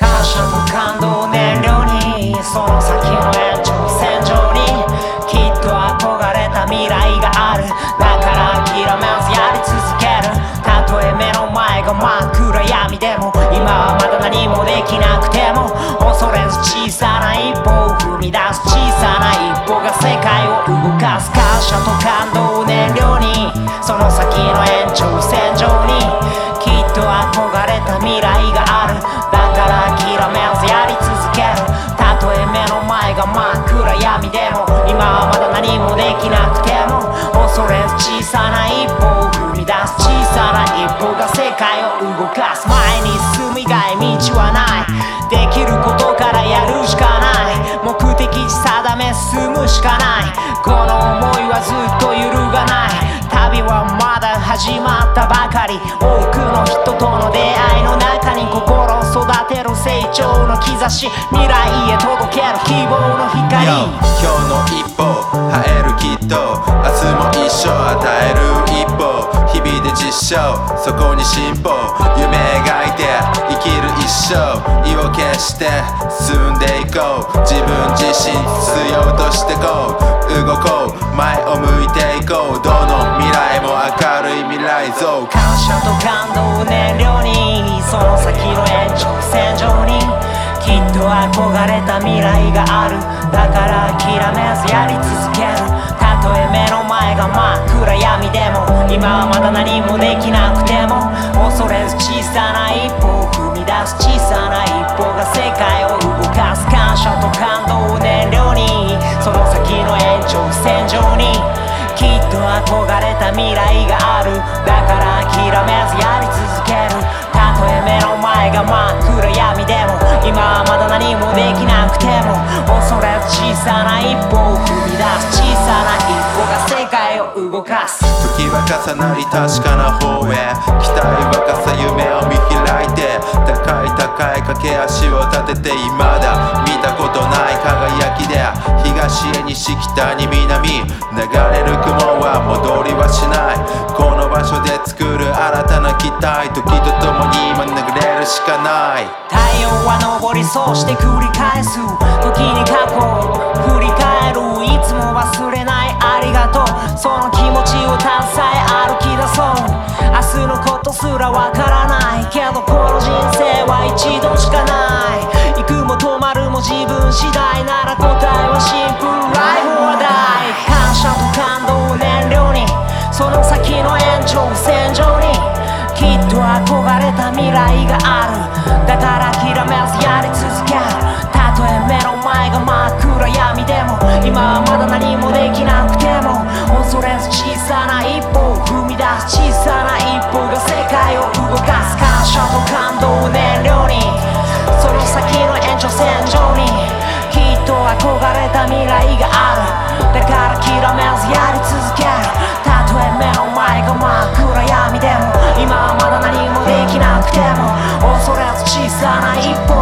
感謝と感動を燃料にその先の延長線上にきっと憧れた未来がある。だから諦めずやり続けるたとえ目の前が真っ暗闇でも今はまだ何もできなくても恐れず小さな一歩を踏み出す。小さな一歩が世界を動かす。感謝と感動。が真っ暗闇でも今はまだ何もできなくても恐れず小さな一歩を踏み出す小さな一歩が世界を動かす前に進む以外道はない。できることからやるしかない。目的地定め進むしかない。この思いはずっと揺るがない。旅はまだ始まったばかり。多くの人との出会いの中に心し未来へ届ける希望の光。今日の一歩生えるきっと明日も一生与える一歩。日々で実証そこに進歩。夢描いて生きる一生。意を決して進んでいこう。自分自身必要としてこう。動こう。前を向いていこう。どの憧れた未来がある。だから諦めずやり続ける。たとえ目の前が真っ暗闇でも今はまだ何もできなくても恐れず小さな一歩を踏み出す小さな一歩が世界を動かす感謝と感動を燃料にその先の延長線上にきっと憧れた未来がある。だから諦めずやり続ける。何もできなくても恐れず小さな一歩を踏み出す小さな一歩が世界を動かす。時は重なり確かな方へ期待若さ夢を見開いて高い高い駆け足を立てて未だ見たことない輝きで東へ西北に南流れる雲は戻りはしない。この場所で作る新たな期待時とともに今流れるしかない。は昇りそうして繰り返す時に過去を振り返るいつも忘れないありがとうその気持ちを携え歩き出そう明日のことすらわからないけどこの人生は一度しかない行くも止まるも自分次第なら答えはシンプルライフは大感謝と感動を燃料にその先の延長線上にきっと憧れた未来がある。だからくても恐れず小さな一歩